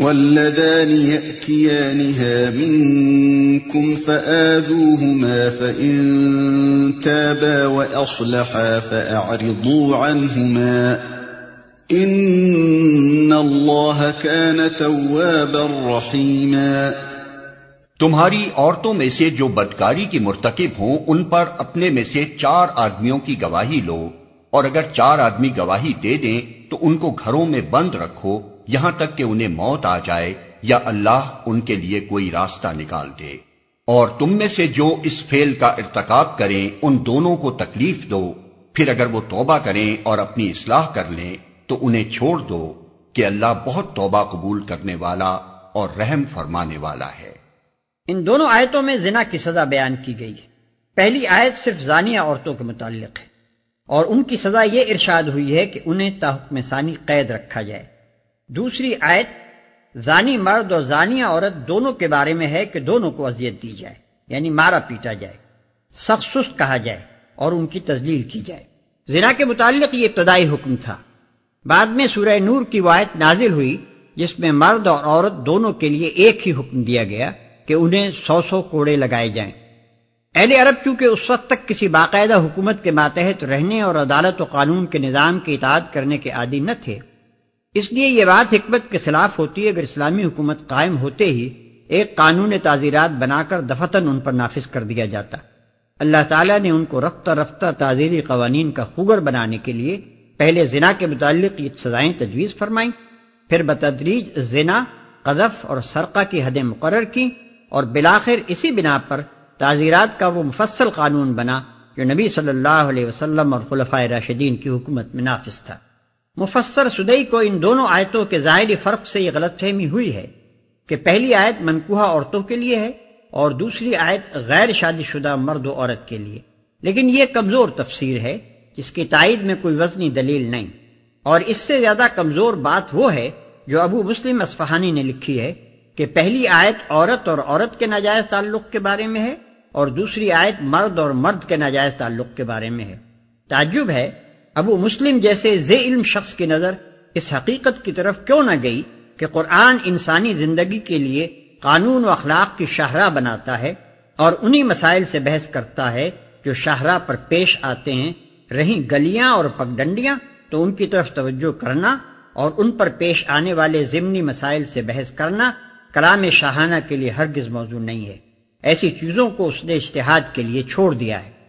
واللذان يأتيانها منكم فآذوهما فإن تابا وأصلحا فأعرضوا عنهما إن الله كان توابا رحيما تمہاری عورتوں میں سے جو بدکاری کی مرتکب ہوں، ان پر اپنے میں سے چار آدمیوں کی گواہی لو، اور اگر چار آدمی گواہی دے دیں، تو ان کو گھروں میں بند رکھو۔ یہاں تک کہ انہیں موت آ جائے یا اللہ ان کے لیے کوئی راستہ نکال دے۔ اور تم میں سے جو اس فیل کا ارتکاب کریں، ان دونوں کو تکلیف دو۔ پھر اگر وہ توبہ کریں اور اپنی اصلاح کر لیں، تو انہیں چھوڑ دو کہ اللہ بہت توبہ قبول کرنے والا اور رحم فرمانے والا ہے۔ ان دونوں آیتوں میں زنا کی سزا بیان کی گئی۔ ہے پہلی آیت صرف زانیہ عورتوں کے متعلق ہے اور ان کی سزا یہ ارشاد ہوئی ہے کہ انہیں تحکم ثانی قید رکھا جائے۔ دوسری آیت، زانی مرد اور زانیہ عورت دونوں کے بارے میں ہے کہ دونوں کو اذیت دی جائے یعنی مارا پیٹا جائے، سخت سست کہا جائے اور ان کی تزلیل کی جائے۔ زنا کے متعلق یہ ابتدائی حکم تھا۔ بعد میں سورہ نور کی وایت نازل ہوئی، جس میں مرد اور عورت دونوں کے لیے ایک ہی حکم دیا گیا کہ انہیں سو سو کوڑے لگائے جائیں۔ اہل عرب چونکہ اس وقت تک کسی باقاعدہ حکومت کے ماتحت رہنے اور عدالت و قانون کے نظام کی اطاعت کرنے کے عادی نہ تھے اس لیے یہ بات حکمت کے خلاف ہوتی ہے، اگر اسلامی حکومت قائم ہوتے ہی ایک قانون تعزیرات بنا کر دفتن ان پر نافذ کر دیا جاتا۔ اللہ تعالیٰ نے ان کو رفتہ رفتہ تعزیری قوانین کا خوگر بنانے کے لیے پہلے زنا کے متعلق یہ سزائیں تجویز فرمائیں۔ پھر بتدریج زنا، قذف اور سرقہ کی حدیں مقرر کی اور بلاخر اسی بنا پر تعزیرات کا وہ مفصل قانون بنا جو نبی صلی اللہ علیہ وسلم اور خلفۂ راشدین کی حکومت میں نافذ تھا۔ مفسر سدئی کو ان دونوں آیتوں کے ظاہری فرق سے یہ غلط فہمی ہوئی ہے کہ پہلی آیت منکوہا عورتوں کے لیے ہے اور دوسری آیت غیر شادی شدہ مرد و عورت کے لیے۔ لیکن یہ کمزور تفسیر ہے، جس کی تائید میں کوئی وزنی دلیل نہیں۔ اور اس سے زیادہ کمزور بات وہ ہے جو ابو مسلم اسفہانی نے لکھی ہے کہ پہلی آیت عورت اور عورت کے ناجائز تعلق کے بارے میں ہے اور دوسری آیت مرد اور مرد کے ناجائز تعلق کے بارے میں ہے۔ تعجب ہے ابو مسلم جیسے زی علم شخص کی نظر اس حقیقت کی طرف کیوں نہ گئی کہ قرآن انسانی زندگی کے لیے قانون و اخلاق کی شاہراہ بناتا ہے اور انہی مسائل سے بحث کرتا ہے جو شاہراہ پر پیش آتے ہیں، رہیں گلیاں اور پگڈنڈیاں تو ان کی طرف توجہ کرنا اور ان پر پیش آنے والے ضمنی مسائل سے بحث کرنا کلام شاہانہ کے لیے ہرگز موضوع نہیں ہے۔ ایسی چیزوں کو اس نے اشتہاد کے لیے چھوڑ دیا ہے۔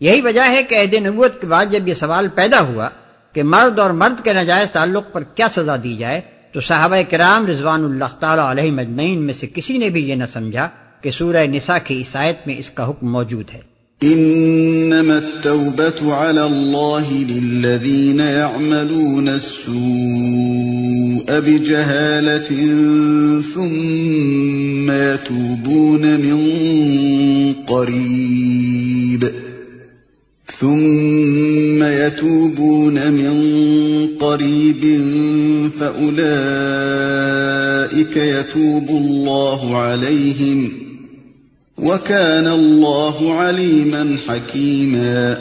یہی وجہ ہے کہ عہد نبوت کے بعد جب یہ سوال پیدا ہوا کہ مرد اور مرد کے ناجائز تعلق پر کیا سزا دی جائے، تو صحابہ کرام رضوان اللہ تعالی علیہ مجمعین میں سے کسی نے بھی یہ نہ سمجھا کہ سورہ نساء کی عیسائیت میں اس کا حکم موجود ہے۔ انما التوبة على الله للذين يعملون السوء بجهالة ثم يتوبون من قريب ثم يتوبون من قريب فأولئك يتوب الله عليهم وكان الله عليما حكيما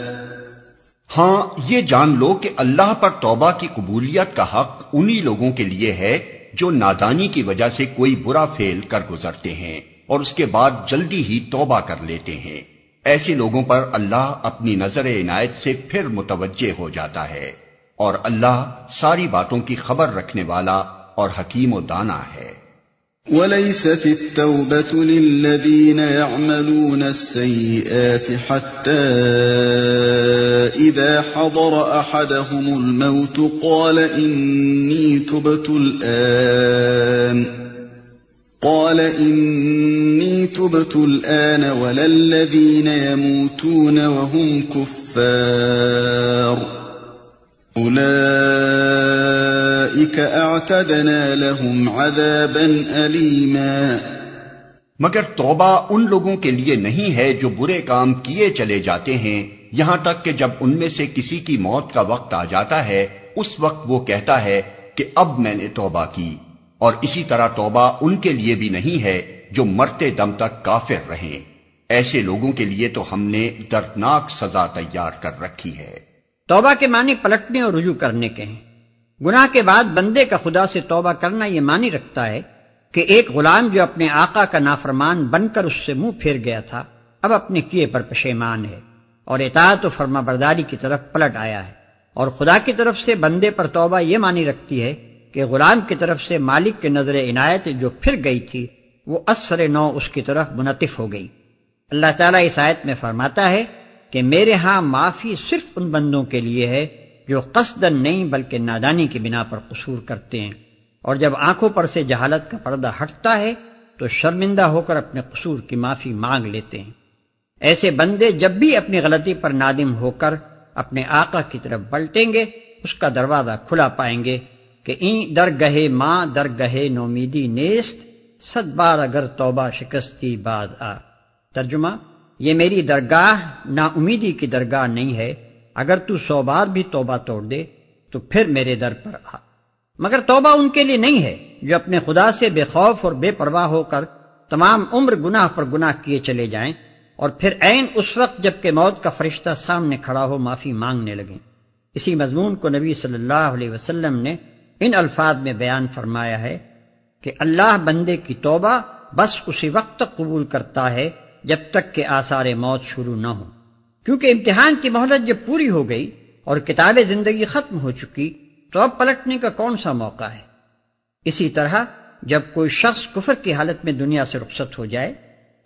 ہاں یہ جان لو کہ اللہ پر توبہ کی قبولیت کا حق انہی لوگوں کے لیے ہے جو نادانی کی وجہ سے کوئی برا فیل کر گزرتے ہیں اور اس کے بعد جلدی ہی توبہ کر لیتے ہیں۔ ایسے لوگوں پر اللہ اپنی نظر عنایت سے پھر متوجہ ہو جاتا ہے اور اللہ ساری باتوں کی خبر رکھنے والا اور حکیم و دانا ہے۔ وليست التوبة للذين يعملون السيئات حتى إذا حضر أحدهم الموت قال إني تبت الآن قال إني تبت الآن ولا الذين يموتون وهم كفار. أولئك أعتدنا لهم عذابا أليما. مگر توبہ ان لوگوں کے لیے نہیں ہے جو برے کام کیے چلے جاتے ہیں۔ یہاں تک کہ جب ان میں سے کسی کی موت کا وقت آ جاتا ہے، اس وقت وہ کہتا ہے کہ اب میں نے توبہ کی۔ اور اسی طرح توبہ ان کے لیے بھی نہیں ہے جو مرتے دم تک کافر رہیں۔ ایسے لوگوں کے لیے تو ہم نے دردناک سزا تیار کر رکھی ہے۔ توبہ کے معنی پلٹنے اور رجوع کرنے کے ہیں۔ گناہ کے بعد بندے کا خدا سے توبہ کرنا یہ معنی رکھتا ہے کہ ایک غلام جو اپنے آقا کا نافرمان بن کر اس سے منہ پھیر گیا تھا، اب اپنے کیے پر پشیمان ہے اور اطاعت و فرما برداری کی طرف پلٹ آیا ہے۔ اور خدا کی طرف سے بندے پر توبہ یہ مانی رکھتی ہے کہ غلام کی طرف سے مالک کے نظر عنایت جو پھر گئی تھی، وہ اثر نو اس کی طرف منطف ہو گئی۔ اللہ تعالیٰ اس آیت میں فرماتا ہے کہ میرے ہاں معافی صرف ان بندوں کے لیے ہے جو قصدن نہیں بلکہ نادانی کی بنا پر قصور کرتے ہیں۔ اور جب آنکھوں پر سے جہالت کا پردہ ہٹتا ہے، تو شرمندہ ہو کر اپنے قصور کی معافی مانگ لیتے ہیں۔ ایسے بندے جب بھی اپنی غلطی پر نادم ہو کر اپنے آقا کی طرف بلٹیں گے، اس کا دروازہ کھلا پائیں گے۔ کہ این در گہے ماں در گہے نومیدی نیست ست بار اگر توبہ شکستی بعد آ۔ ترجمہ، یہ میری درگاہ نا امیدی کی درگاہ نہیں ہے، اگر تو سو بار بھی توبہ توڑ دے، تو پھر میرے در پر آ۔ مگر توبہ ان کے لیے نہیں ہے، جو اپنے خدا سے بے خوف اور بے پرواہ ہو کر تمام عمر گناہ پر گناہ کیے چلے جائیں، اور پھر عین اس وقت جبکہ موت کا فرشتہ سامنے کھڑا ہو معافی مانگنے لگیں۔ اسی مضمون کو نبی صلی اللہ علیہ وسلم نے ان الفاظ میں بیان فرمایا ہے کہ اللہ بندے کی توبہ بس اسی وقت تک قبول کرتا ہے جب تک کہ آثار موت شروع نہ ہو کیونکہ امتحان کی مہلت جب پوری ہو گئی اور کتاب زندگی ختم ہو چکی، تو اب پلٹنے کا کون سا موقع ہے؟ اسی طرح جب کوئی شخص کفر کی حالت میں دنیا سے رخصت ہو جائے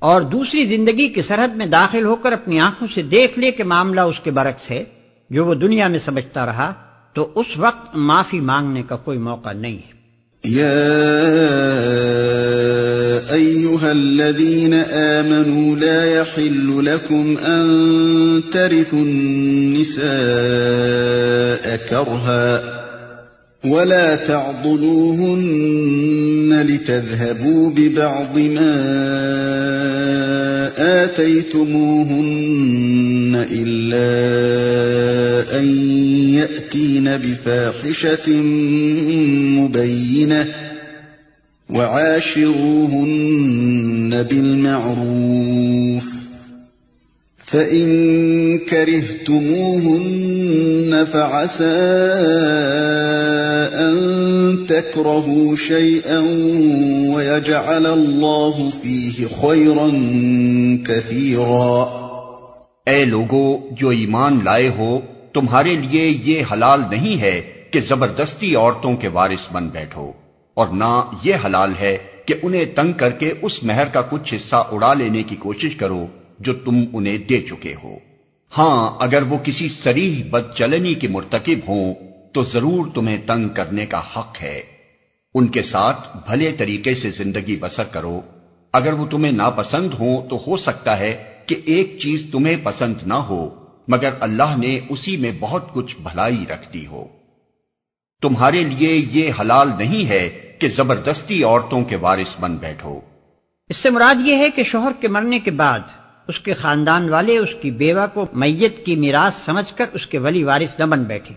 اور دوسری زندگی کی سرحد میں داخل ہو کر اپنی آنکھوں سے دیکھ لے کہ معاملہ اس کے برعکس ہے، جو وہ دنیا میں سمجھتا رہا تو اس وقت معافی مانگنے کا کوئی موقع نہیں ہے يا ايها الذين امنوا لا يحل لكم ان ترثوا النساء كرها ولا تعضلوهن لتذهبوا ببعض ما اتيتموهن الا ان يأتين بفاحشة مبينة وعاشروهن بالمعروف فإن كرهتموهن فعسى أن تكرهوا شيئا ويجعل الله فيه خيرا كثيرا اے لوگو جو ایمان لائے ہو تمہارے لیے یہ حلال نہیں ہے کہ زبردستی عورتوں کے وارث بن بیٹھو، اور نہ یہ حلال ہے کہ انہیں تنگ کر کے اس مہر کا کچھ حصہ اڑا لینے کی کوشش کرو جو تم انہیں دے چکے ہو۔ ہاں اگر وہ کسی سریح بد چلنی کے مرتکب ہوں، تو ضرور تمہیں تنگ کرنے کا حق ہے۔ ان کے ساتھ بھلے طریقے سے زندگی بسر کرو۔ اگر وہ تمہیں ناپسند ہوں، تو ہو سکتا ہے کہ ایک چیز تمہیں پسند نہ ہو۔ مگر اللہ نے اسی میں بہت کچھ بھلائی رکھ دی ہو۔ تمہارے لیے یہ حلال نہیں ہے کہ زبردستی عورتوں کے وارث بن بیٹھو۔ اس سے مراد یہ ہے کہ شوہر کے مرنے کے بعد اس کے خاندان والے اس کی بیوہ کو میت کی میراث سمجھ کر اس کے ولی وارث نہ بن بیٹھے۔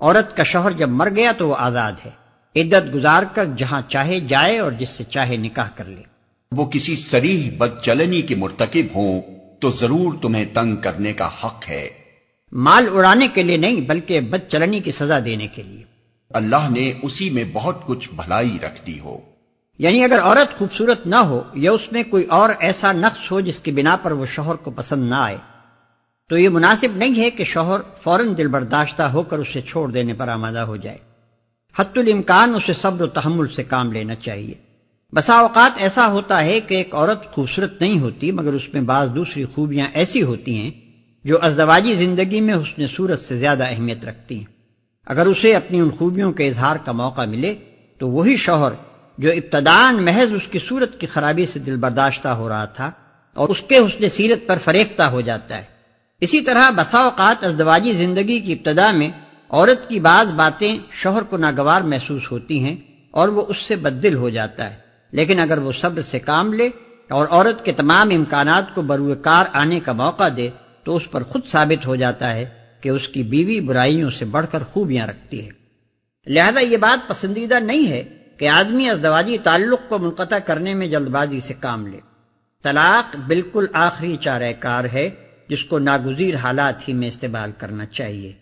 عورت کا شوہر جب مر گیا تو وہ آزاد ہے۔ عدت گزار کر جہاں چاہے جائے اور جس سے چاہے نکاح کر لے۔ وہ کسی سریح بد چلنی کی مرتکب ہوں تو ضرور تمہیں تنگ کرنے کا حق ہے۔ مال اڑانے کے لیے نہیں بلکہ بد چلنی کی سزا دینے کے لیے۔ اللہ نے اسی میں بہت کچھ بھلائی رکھ دی ہو۔ یعنی اگر عورت خوبصورت نہ ہو یا اس میں کوئی اور ایسا نقص ہو جس کی بنا پر وہ شوہر کو پسند نہ آئے تو یہ مناسب نہیں ہے کہ شوہر فوراً دل برداشتہ ہو کر اسے چھوڑ دینے پر آمادہ ہو جائے۔ حت الامکان اسے صبر و تحمل سے کام لینا چاہیے۔ بسا اوقات ایسا ہوتا ہے کہ ایک عورت خوبصورت نہیں ہوتی، مگر اس میں بعض دوسری خوبیاں ایسی ہوتی ہیں جو ازدواجی زندگی میں حسن صورت سے زیادہ اہمیت رکھتی ہیں۔ اگر اسے اپنی ان خوبیوں کے اظہار کا موقع ملے، تو وہی شوہر جو ابتدان محض اس کی صورت کی خرابی سے دل برداشتہ ہو رہا تھا اور اس کے حسن سیرت پر فریفتہ ہو جاتا ہے۔ اسی طرح بسا اوقات ازدواجی زندگی کی ابتدا میں عورت کی بعض باتیں شوہر کو ناگوار محسوس ہوتی ہیں اور وہ اس سے بدل ہو جاتا ہے۔ لیکن اگر وہ صبر سے کام لے اور عورت کے تمام امکانات کو بروئے کار آنے کا موقع دے تو اس پر خود ثابت ہو جاتا ہے کہ اس کی بیوی برائیوں سے بڑھ کر خوبیاں رکھتی ہے۔ لہذا یہ بات پسندیدہ نہیں ہے کہ آدمی ازدواجی تعلق کو منقطع کرنے میں جلد بازی سے کام لے۔ طلاق بالکل آخری چارہ کار ہے جس کو ناگزیر حالات ہی میں استعمال کرنا چاہیے۔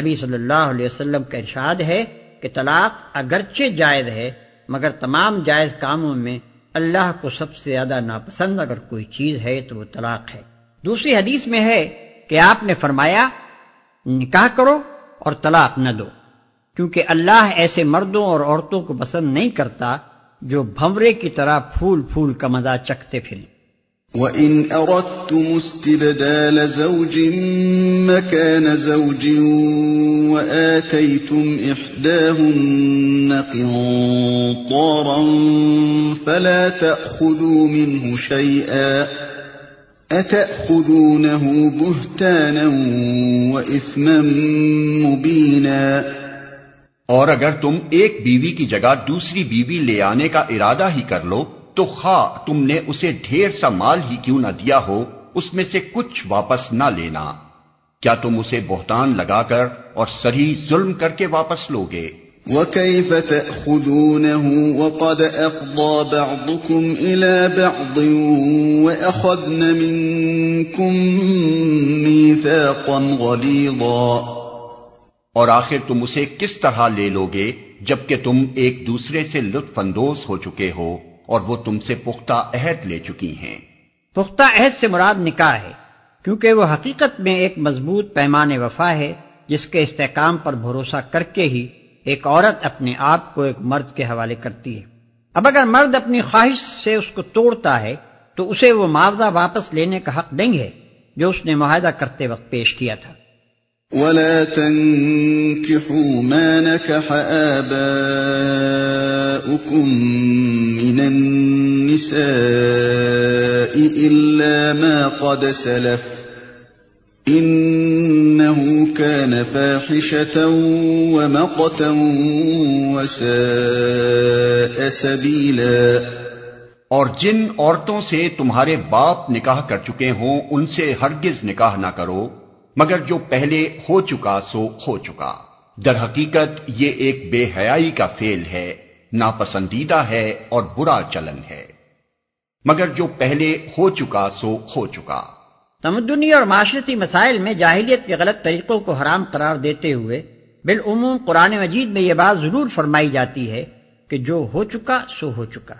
نبی صلی اللہ علیہ وسلم کا ارشاد ہے کہ طلاق اگرچہ جائز ہے مگر تمام جائز کاموں میں اللہ کو سب سے زیادہ ناپسند اگر کوئی چیز ہے تو وہ طلاق ہے۔ دوسری حدیث میں ہے کہ آپ نے فرمایا، نکاح کرو اور طلاق نہ دو، کیونکہ اللہ ایسے مردوں اور عورتوں کو پسند نہیں کرتا جو بھمرے کی طرح پھول پھول کا مزہ چکھتے پھریں۔ وإن أردتم استبدال زوج مكان زوج وآتيتم إحداهن قنطارا فلا تأخذوا منه شيئا أتأخذونه بهتانا وإثما مبينا اور اگر تم ایک بیوی کی جگہ دوسری بیوی لے آنے کا ارادہ ہی کر لو تو خواہ تم نے اسے ڈھیر سا مال ہی کیوں نہ دیا ہو اس میں سے کچھ واپس نہ لینا۔ کیا تم اسے بہتان لگا کر اور سری ظلم کر کے واپس لوگے؟ وَكَيْفَ تَأْخُذُونَهُ وَقَدْ أَفْضَى بَعْضُكُمْ إِلَى بَعْضٍ وَأَخَذْنَ مِنْكُمْ مِيثَاقًا غَلِيظًا۔ اور آخر تم اسے کس طرح لے لوگے جبکہ تم ایک دوسرے سے لطف اندوز ہو چکے ہو؟ اور وہ تم سے پختہ عہد لے چکی ہیں۔ پختہ عہد سے مراد نکاح ہے کیونکہ وہ حقیقت میں ایک مضبوط پیمان وفا ہے جس کے استحکام پر بھروسہ کر کے ہی ایک عورت اپنے آپ کو ایک مرد کے حوالے کرتی ہے۔ اب اگر مرد اپنی خواہش سے اس کو توڑتا ہے تو اسے وہ معاوضہ واپس لینے کا حق نہیں ہے جو اس نے معاہدہ کرتے وقت پیش کیا تھا۔ ولا تنكحوا ما نكح آباؤكم من النساء إلا ما قد سلف إنه كان فاحشة ومقتا وساء سبيلا اور جن عورتوں سے تمہارے باپ نکاح کر چکے ہوں، ان سے ہرگز نکاح نہ کرو، مگر جو پہلے ہو چکا سو ہو چکا۔ در حقیقت یہ ایک بے حیائی کا فیل ہے۔ ناپسندیدہ ہے اور برا چلن ہے۔ مگر جو پہلے ہو چکا سو ہو چکا۔ تمدنی اور معاشرتی مسائل میں جاہلیت کے غلط طریقوں کو حرام قرار دیتے ہوئے بالعموم قرآن مجید میں یہ بات ضرور فرمائی جاتی ہے کہ جو ہو چکا سو ہو چکا۔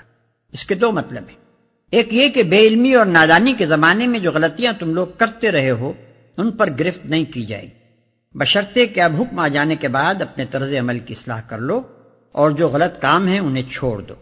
اس کے دو مطلب ہیں۔ ایک یہ کہ بے علمی اور نادانی کے زمانے میں جو غلطیاں تم لوگ کرتے رہے ہو، ان پر گرفت نہیں کی جائے بشرطے کہ اب حکم آ جانے کے بعد اپنے طرز عمل کی اصلاح کر لو۔ اور جو غلط کام ہے انہیں چھوڑ دو۔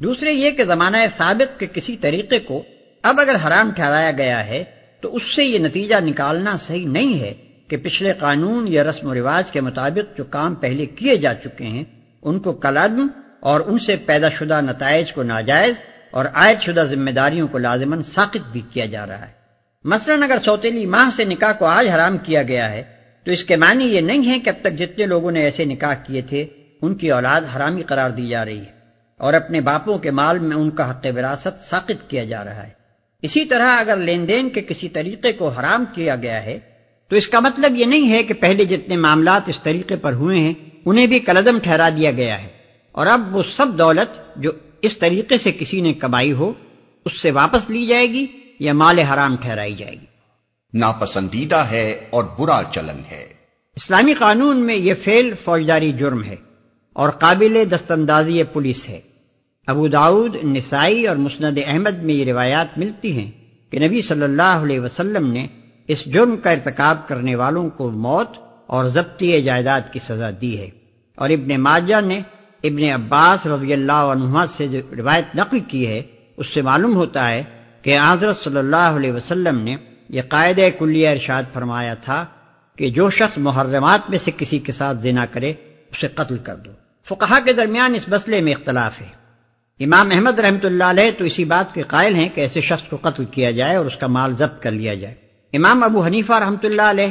دوسرے یہ کہ زمانہ سابق کے کسی طریقے کو اب اگر حرام ٹھہرایا گیا ہے، تو اس سے یہ نتیجہ نکالنا صحیح نہیں ہے کہ پچھلے قانون یا رسم و رواج کے مطابق جو کام پہلے کیے جا چکے ہیں، ان کو کلعدم اور ان سے پیدا شدہ نتائج کو ناجائز اور عائد شدہ ذمہ داریوں کو لازمن ساقت بھی کیا جا رہا ہے۔ مثلا اگر سوتیلی ماہ سے نکاح کو آج حرام کیا گیا ہے، تو اس کے معنی یہ نہیں ہے کہ اب تک جتنے لوگوں نے ایسے نکاح کیے تھے ان کی اولاد حرامی قرار دی جا رہی ہے اور اپنے باپوں کے مال میں ان کا حق وراثت ساقت کیا جا رہا ہے۔ اسی طرح اگر لین دین کے کسی طریقے کو حرام کیا گیا ہے تو اس کا مطلب یہ نہیں ہے کہ پہلے جتنے معاملات اس طریقے پر ہوئے ہیں انہیں بھی کلدم ٹھہرا دیا گیا ہے۔ اور اب وہ سب دولت جو اس طریقے سے کسی نے کمائی ہو اس سے واپس لی جائے گی یا مال حرام ٹھہرائی جائے گی۔ ناپسندیدہ ہے اور برا چلن ہے۔ اسلامی قانون میں یہ فیل فوجداری جرم ہے۔ اور قابل دست اندازی پولیس ہے۔ ابو داود نسائی اور مسند احمد میں یہ روایات ملتی ہیں کہ نبی صلی اللہ علیہ وسلم نے اس جرم کا ارتکاب کرنے والوں کو موت اور ضبطی جائیداد کی سزا دی ہے۔ اور ابن ماجہ نے ابن عباس رضی اللہ عنہ سے جو روایت نقل کی ہے، اس سے معلوم ہوتا ہے کہ حضرت صلی اللہ علیہ وسلم نے یہ قائد کلیہ ارشاد فرمایا تھا کہ جو شخص محرمات میں سے کسی کے ساتھ زنا کرے، اسے قتل کر دو۔ فقہا کے درمیان اس مسئلے میں اختلاف ہے۔ امام احمد رحمۃ اللہ علیہ تو اسی بات کے قائل ہیں کہ ایسے شخص کو قتل کیا جائے اور اس کا مال ضبط کر لیا جائے۔ امام ابو حنیفہ رحمۃ اللہ علیہ،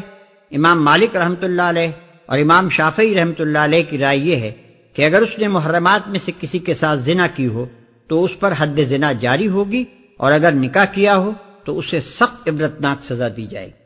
امام مالک رحمۃ اللہ علیہ اور امام شافعی رحمت اللہ علیہ کی رائے یہ ہے کہ اگر اس نے محرمات میں سے کسی کے ساتھ زنا کی ہو تو اس پر حد زنا جاری ہوگی اور اگر نکاح کیا ہو تو اسے سخت عبرتناک سزا دی جائے گی۔